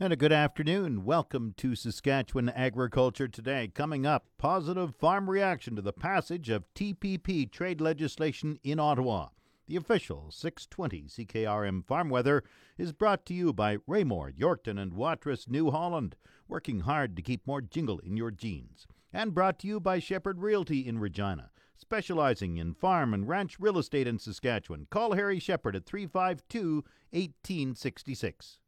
And a good afternoon. Welcome to Saskatchewan Agriculture Today. Coming up, positive farm reaction to the passage of TPP trade legislation in Ottawa. The official 620 CKRM farm weather is brought to you by Raymore, Yorkton, and Watrous, New Holland, working hard to keep more jingle in your jeans. And brought to you by Shepherd Realty in Regina, specializing in farm and ranch real estate in Saskatchewan. Call Harry Shepherd at 352 1866.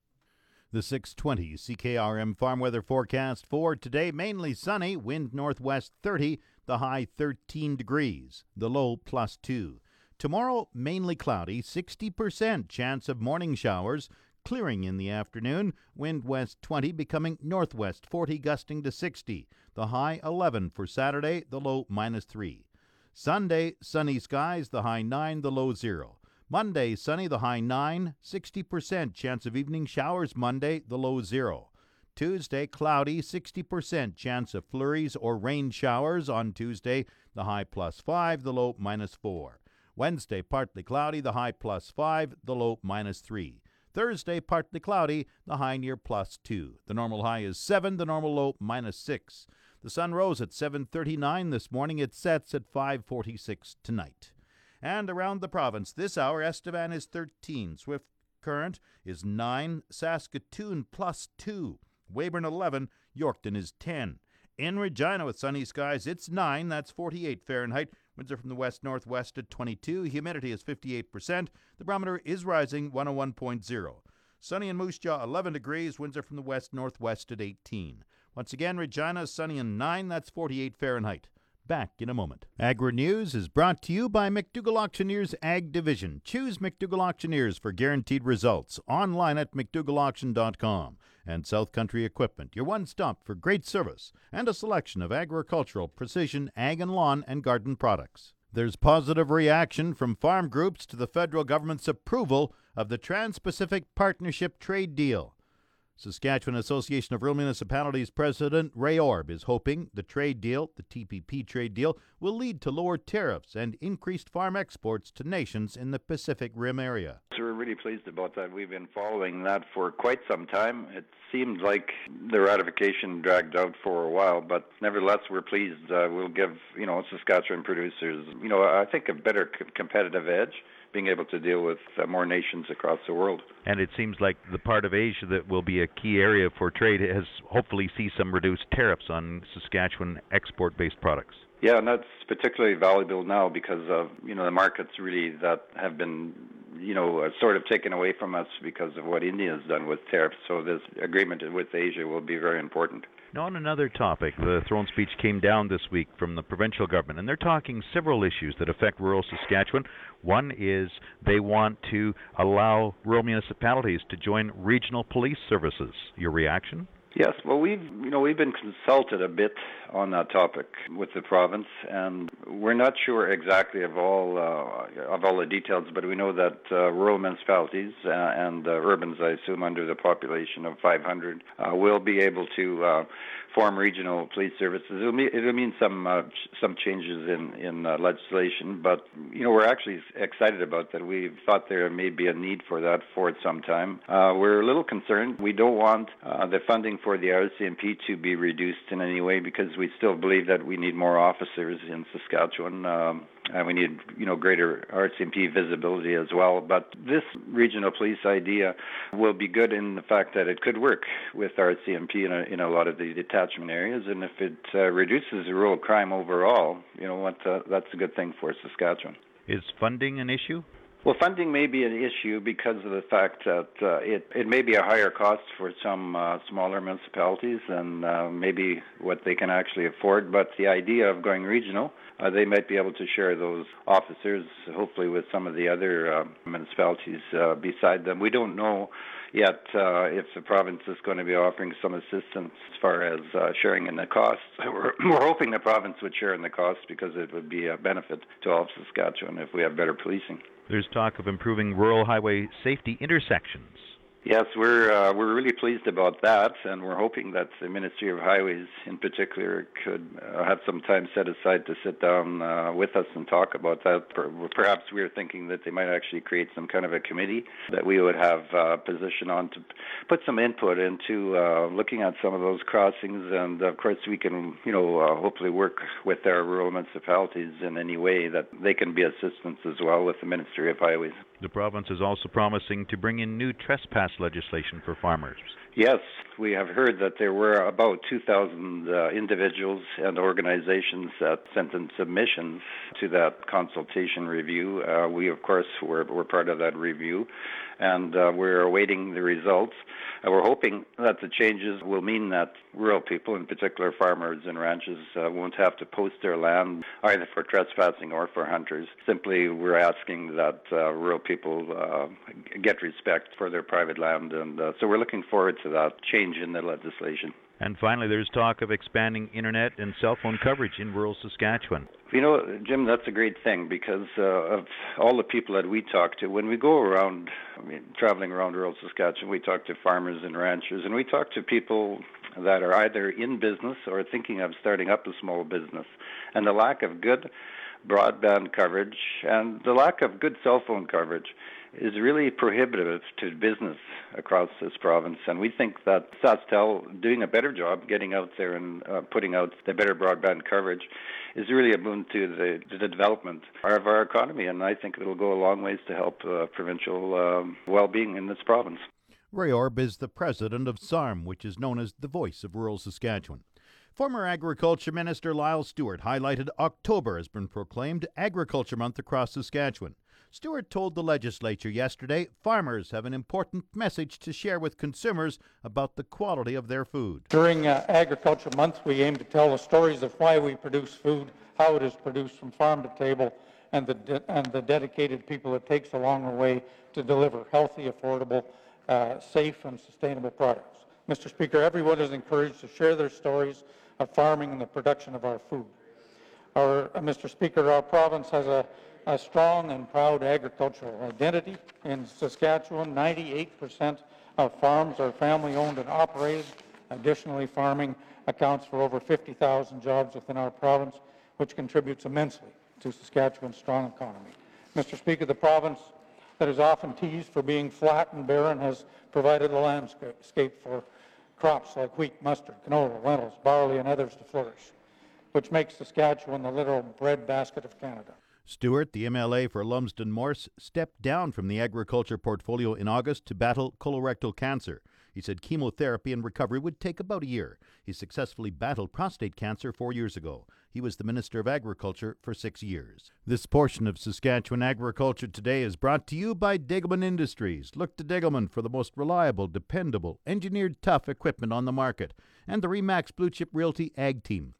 The 620 CKRM farm weather forecast for today mainly sunny, wind northwest 30, the high 13 degrees, the low plus 2. Tomorrow mainly cloudy, 60% chance of morning showers, clearing in the afternoon, wind west 20 becoming northwest 40 gusting to 60, the high 11 for Saturday, the low minus 3. Sunday sunny skies, the high 9, the low 0. Monday, sunny, the high 9, 60% chance of evening showers Monday, the low 0. Tuesday, cloudy, 60% chance of flurries or rain showers on Tuesday, the high plus 5, the low minus 4. Wednesday, partly cloudy, the high plus 5, the low minus 3. Thursday, partly cloudy, the high near plus 2. The normal high is 7, the normal low minus 6. The sun rose at 7:39 this morning. It sets at 5:46 tonight. And around the province this hour, Estevan is 13, Swift Current is 9, Saskatoon plus 2, Weyburn 11, Yorkton is 10. In Regina with sunny skies, it's 9, that's 48 Fahrenheit. Winds are from the west northwest at 22. Humidity is 58%. The barometer is rising 101.0. Sunny in Moose Jaw, 11 degrees. Winds are from the west northwest at 18. Once again, Regina, is sunny and 9, that's 48 Fahrenheit. Back in a moment. Agri News is brought to you by McDougall Auctioneers Ag Division. Choose McDougall Auctioneers for guaranteed results. Online at McDougallAuction.com. And South Country Equipment, your one stop for great service and a selection of agricultural, precision, ag and lawn and garden products. There's positive reaction from farm groups to the federal government's approval of the Trans Pacific Partnership trade deal. Saskatchewan Association of Rural Municipalities President Ray Orb is hoping the trade deal, the TPP trade deal, will lead to lower tariffs and increased farm exports to nations in the Pacific Rim area. So we're really pleased about that. We've been following that for quite some time. It seemed like the ratification dragged out for a while, but nevertheless, we're pleased. Uh, we'll give you know Saskatchewan producers, you know, I think a better c- competitive edge being able to deal with uh, more nations across the world. And it seems like the part of Asia that will be a key area for trade has hopefully see some reduced tariffs on Saskatchewan export-based products. Yeah, and that's particularly valuable now because of you know the markets really that have been you know uh, sort of taken away from us because of what India has done with tariffs. So this agreement with Asia will be very important. Now, on another topic, the throne speech came down this week from the provincial government, and they're talking several issues that affect rural Saskatchewan. One is they want to allow rural municipalities to join regional police services. Your reaction? Yes, well, we've you know we've been consulted a bit on that topic with the province, and we're not sure exactly of all uh, of all the details, but we know that uh, rural municipalities uh, and uh, urbans, I assume, under the population of 500, uh, will be able to uh, form regional police services. It'll mean, it'll mean some uh, some changes in in uh, legislation, but you know we're actually excited about that. We thought there may be a need for that for some time. Uh, we're a little concerned. We don't want uh, the funding for the RCMP to be reduced in any way because we still believe that we need more officers in Saskatchewan. Um, and we need, you know, greater RCMP visibility as well. But this regional police idea will be good in the fact that it could work with RCMP in a, in a lot of the detachment areas, and if it uh, reduces rural crime overall, you know, what uh, that's a good thing for Saskatchewan. Is funding an issue? Well, funding may be an issue because of the fact that uh, it it may be a higher cost for some uh, smaller municipalities than uh, maybe what they can actually afford. But the idea of going regional, uh, they might be able to share those officers, hopefully, with some of the other uh, municipalities uh, beside them. We don't know yet if the province is going to be offering some assistance as far as sharing in the costs. We're, we're hoping the province would share in the costs because it would be a benefit to all of Saskatchewan if we have better policing. There's talk of improving rural highway safety intersections. Yes, we're uh, we're really pleased about that, and we're hoping that the Ministry of Highways, in particular, could uh, have some time set aside to sit down uh, with us and talk about that. Perhaps we are thinking that they might actually create some kind of a committee that we would have a uh, position on to put some input into uh, looking at some of those crossings, and of course we can, you know, uh, hopefully work with our rural municipalities in any way that they can be assistance as well with the Ministry of Highways. The province is also promising to bring in new trespass legislation for farmers. Yes, we have heard that there were about 2,000 uh, individuals and organizations that sent in submissions to that consultation review. Uh, we, of course, were, were part of that review, and uh, we're awaiting the results. Uh, we're hoping that the changes will mean that rural people, in particular farmers and ranches, uh, won't have to post their land either for trespassing or for hunters. Simply, we're asking that uh, rural people get respect for their private land, and so we're looking forward to to that change in the legislation. And finally, there's talk of expanding internet and cell phone coverage in rural Saskatchewan. You know, Jim, that's a great thing because uh, of all the people that we talk to. When we go around, I mean, traveling around rural Saskatchewan, we talk to farmers and ranchers, and we talk to people that are either in business or thinking of starting up a small business. And the lack of good broadband coverage and the lack of good cell phone coverage is really prohibitive to business across this province. And we think that SaskTel doing a better job getting out there and uh, putting out the better broadband coverage is really a boon to the, to the development of our economy. And I think it'll go a long ways to help uh, provincial um, well-being in this province. Ray Orb is the president of SARM, which is known as the voice of rural Saskatchewan. Former Agriculture Minister Lyle Stewart highlighted October has been proclaimed Agriculture Month across Saskatchewan. Stewart told the legislature yesterday farmers have an important message to share with consumers about the quality of their food. During uh, Agriculture Month, we aim to tell the stories of why we produce food, how it is produced from farm to table, and the, de- and the dedicated people it takes along the way to deliver healthy, affordable, uh, safe, and sustainable products. Mr. Speaker, everyone is encouraged to share their stories of farming and the production of our food. Our, uh, Mr. Speaker, our province has a, a strong and proud agricultural identity. In Saskatchewan, 98% of farms are family owned and operated. Additionally, farming accounts for over 50,000 jobs within our province, which contributes immensely to Saskatchewan's strong economy. Mr. Speaker, the province that is often teased for being flat and barren has provided a landscape for crops like wheat, mustard, canola, lentils, barley, and others to flourish, which makes Saskatchewan the literal breadbasket of Canada. Stewart, the MLA for Lumsden Morse, stepped down from the agriculture portfolio in August to battle colorectal cancer. He said chemotherapy and recovery would take about a year. He successfully battled prostate cancer four years ago. He was the Minister of Agriculture for six years. This portion of Saskatchewan Agriculture Today is brought to you by Degelman Industries. Look to Degelman for the most reliable, dependable, engineered tough equipment on the market. And the Remax Blue Chip Realty Ag Team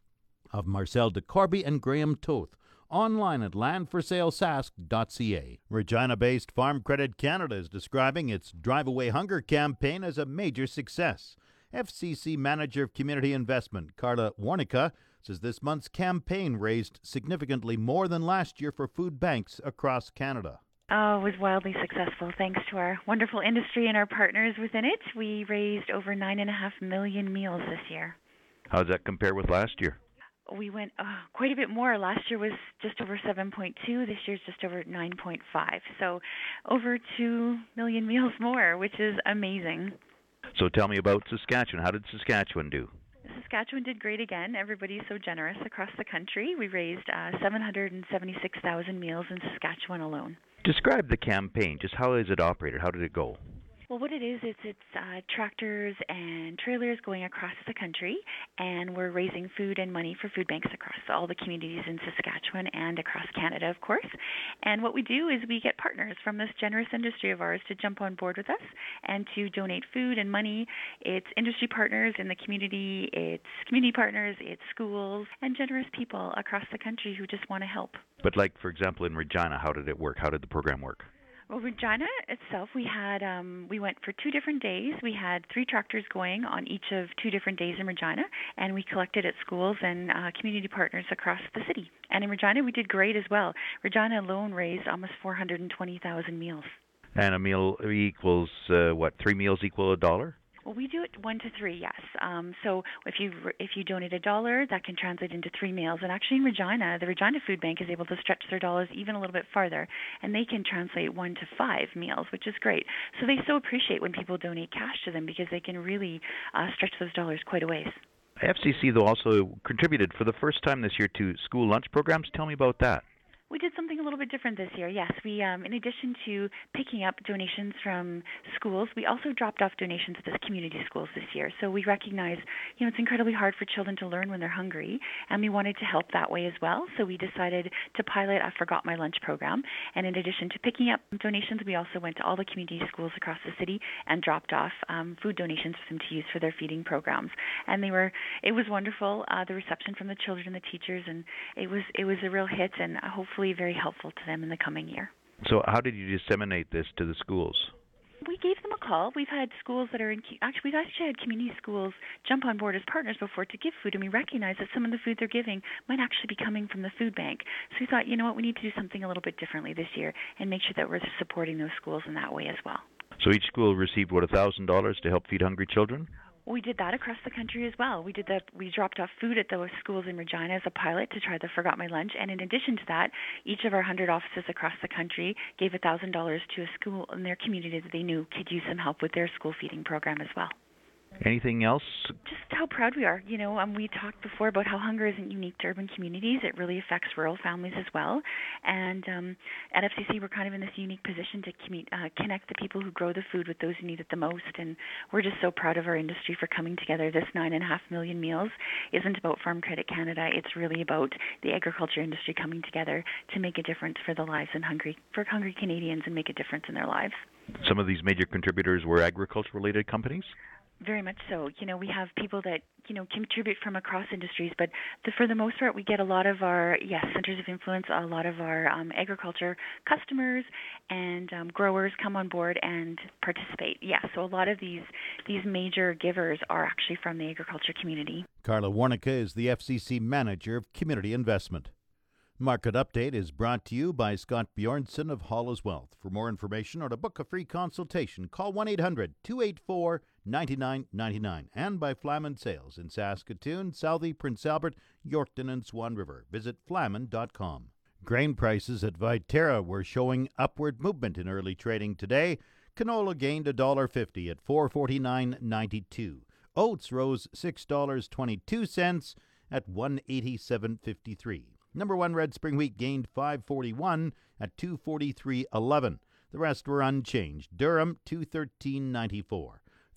of Marcel DeCorby and Graham Toth online at landforsalesask.ca. Regina based Farm Credit Canada is describing its Drive Away Hunger campaign as a major success. FCC Manager of Community Investment, Carla Warnica, says this month's campaign raised significantly more than last year for food banks across Canada. Oh, it was wildly successful thanks to our wonderful industry and our partners within it. We raised over nine and a half million meals this year. How does that compare with last year? We went uh, quite a bit more. Last year was just over 7.2. This year's just over 9.5. So over 2 million meals more, which is amazing. So tell me about Saskatchewan. How did Saskatchewan do? Saskatchewan did great again. Everybody's so generous across the country. We raised uh, 776,000 meals in Saskatchewan alone. Describe the campaign. Just how is it operated? How did it go? Well, what it is, it's it's uh, tractors and trailers going across the country, and we're raising food and money for food banks across all the communities in Saskatchewan and across Canada, of course. And what we do is we get partners from this generous industry of ours to jump on board with us and to donate food and money. It's industry partners in the community, it's community partners, it's schools, and generous people across the country who just want to help. But, like for example, in Regina, how did it work? How did the program work? Well, Regina itself, we had um, we went for two different days. We had three tractors going on each of two different days in Regina, and we collected at schools and uh, community partners across the city. And in Regina, we did great as well. Regina alone raised almost 420,000 meals. And a meal equals uh, what? Three meals equal a dollar. Well, we do it one to three, yes. Um, so if you if you donate a dollar, that can translate into three meals. And actually, in Regina, the Regina Food Bank is able to stretch their dollars even a little bit farther, and they can translate one to five meals, which is great. So they so appreciate when people donate cash to them because they can really uh, stretch those dollars quite a ways. FCC though also contributed for the first time this year to school lunch programs. Tell me about that. We did something a little bit different this year. Yes, we, um, in addition to picking up donations from schools, we also dropped off donations to the community schools this year. So we recognize, you know, it's incredibly hard for children to learn when they're hungry, and we wanted to help that way as well. So we decided to pilot a Forgot My Lunch program. And in addition to picking up donations, we also went to all the community schools across the city and dropped off um, food donations for them to use for their feeding programs. And they were, it was wonderful. Uh, the reception from the children and the teachers, and it was, it was a real hit. And hopefully hopefully very helpful to them in the coming year. So, how did you disseminate this to the schools? We gave them a call. We've had schools that are in actually we've actually had community schools jump on board as partners before to give food, and we recognize that some of the food they're giving might actually be coming from the food bank. So we thought, you know what, we need to do something a little bit differently this year and make sure that we're supporting those schools in that way as well. So each school received what a thousand dollars to help feed hungry children we did that across the country as well. We did that. We dropped off food at those schools in Regina as a pilot to try the Forgot My Lunch, and in addition to that, each of our hundred offices across the country gave a thousand dollars to a school in their community that they knew could use some help with their school feeding program as well. Anything else? Just how proud we are. You know, um, we talked before about how hunger isn't unique to urban communities. It really affects rural families as well. And um, at FCC, we're kind of in this unique position to commu- uh, connect the people who grow the food with those who need it the most. And we're just so proud of our industry for coming together. This nine and a half million meals isn't about Farm Credit Canada. It's really about the agriculture industry coming together to make a difference for the lives and hungry for hungry Canadians and make a difference in their lives. Some of these major contributors were agriculture-related companies. Very much so. You know, we have people that you know contribute from across industries, but the, for the most part, we get a lot of our yes centers of influence, a lot of our um, agriculture customers and um, growers come on board and participate. Yeah, so a lot of these these major givers are actually from the agriculture community. Carla Warnica is the FCC manager of community investment. Market Update is brought to you by Scott Bjornson of Hall's Wealth. For more information or to book a free consultation, call 1 800 284 99.99 and by Flaman Sales in Saskatoon, Southey, Prince Albert, Yorkton, and Swan River. Visit flaman.com. Grain prices at Viterra were showing upward movement in early trading today. Canola gained $1.50 at 449.92. Oats rose $6.22 at 187.53. Number 1 red spring wheat gained 541 at 243.11. The rest were unchanged. Durum 213.94.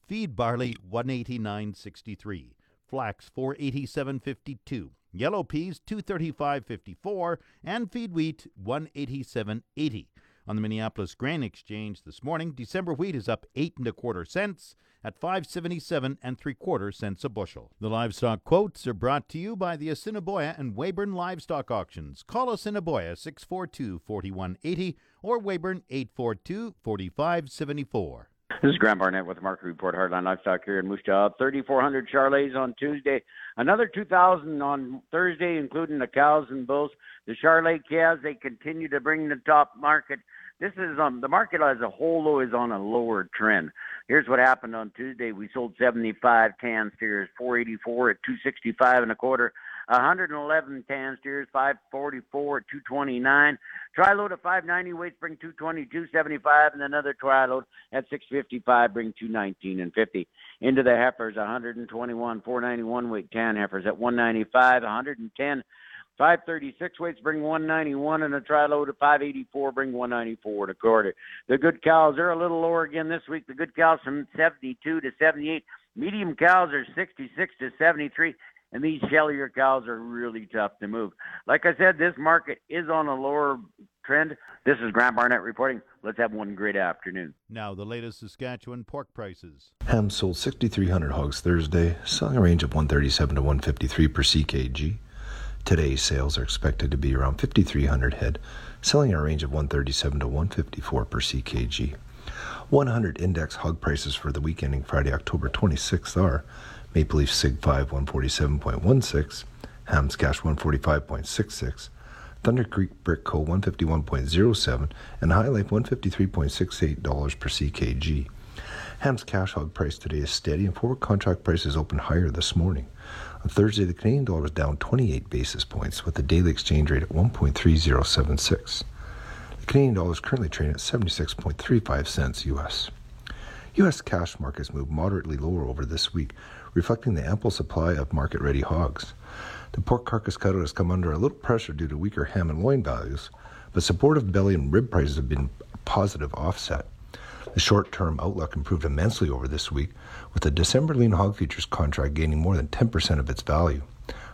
Feed barley 189.63, flax 487.52, yellow peas 235.54, and feed wheat 187.80. On the Minneapolis Grain Exchange this morning, December wheat is up eight and a quarter cents at 577 and three quarter cents a bushel. The livestock quotes are brought to you by the Assiniboia and Weyburn Livestock Auctions. Call Assiniboia 642 4180 or Weyburn 842 4574. This is Graham Barnett with the Market Report Hardline Livestock here in Moose Jaw. 3,400 Charolais on Tuesday. Another 2,000 on Thursday, including the cows and bulls. The Charolais calves, they continue to bring the top market. This is um the market as a whole though is on a lower trend. Here's what happened on Tuesday. We sold 75 tan steers, 484 at 265 and a quarter. 111 tan steers, 544 at 229. Tri load at 590 weights bring 220, 275, and another tri load at 655 bring 219 and 50. Into the heifers, 121, 491 weight tan heifers at 195, 110. 536 weights bring 191 and a tri load of 584 bring 194 and a quarter. The good cows are a little lower again this week. The good cows from 72 to 78. Medium cows are 66 to 73 and these shellier cows are really tough to move. Like I said, this market is on a lower trend. This is Grant Barnett reporting. Let's have one great afternoon. Now, the latest Saskatchewan pork prices. Ham sold 6,300 hogs Thursday, selling a range of 137 to 153 per ckg. Today's sales are expected to be around 5,300 head, selling a range of 137 to 154 per ckg. 100 index hog prices for the week ending Friday, October 26th are Maple Leaf Sig 5 147.16, Hams Cash 145.66, Thunder Creek Brick Co. 151.07 and HyLife $153.68 per CKG. Ham's cash hog price today is steady and forward contract prices opened higher this morning. On Thursday, the Canadian dollar was down 28 basis points with the daily exchange rate at 1.3076. The Canadian dollar is currently trading at 76.35 cents US. U.S. cash markets moved moderately lower over this week, reflecting the ample supply of market ready hogs. The pork carcass cutout has come under a little pressure due to weaker ham and loin values, but supportive belly and rib prices have been a positive offset. The short term outlook improved immensely over this week, with the December lean hog futures contract gaining more than 10% of its value.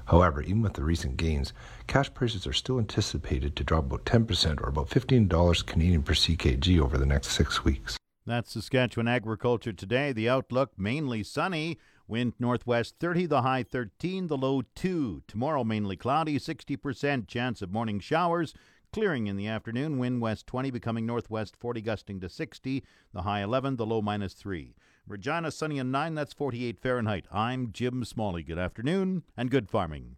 However, even with the recent gains, cash prices are still anticipated to drop about 10% or about $15 Canadian per CKG over the next six weeks. That's Saskatchewan Agriculture today. The outlook mainly sunny. Wind northwest 30, the high 13, the low 2. Tomorrow mainly cloudy, 60% chance of morning showers. Clearing in the afternoon, wind west 20, becoming northwest 40, gusting to 60, the high 11, the low minus 3. Regina sunny and 9, that's 48 Fahrenheit. I'm Jim Smalley. Good afternoon and good farming.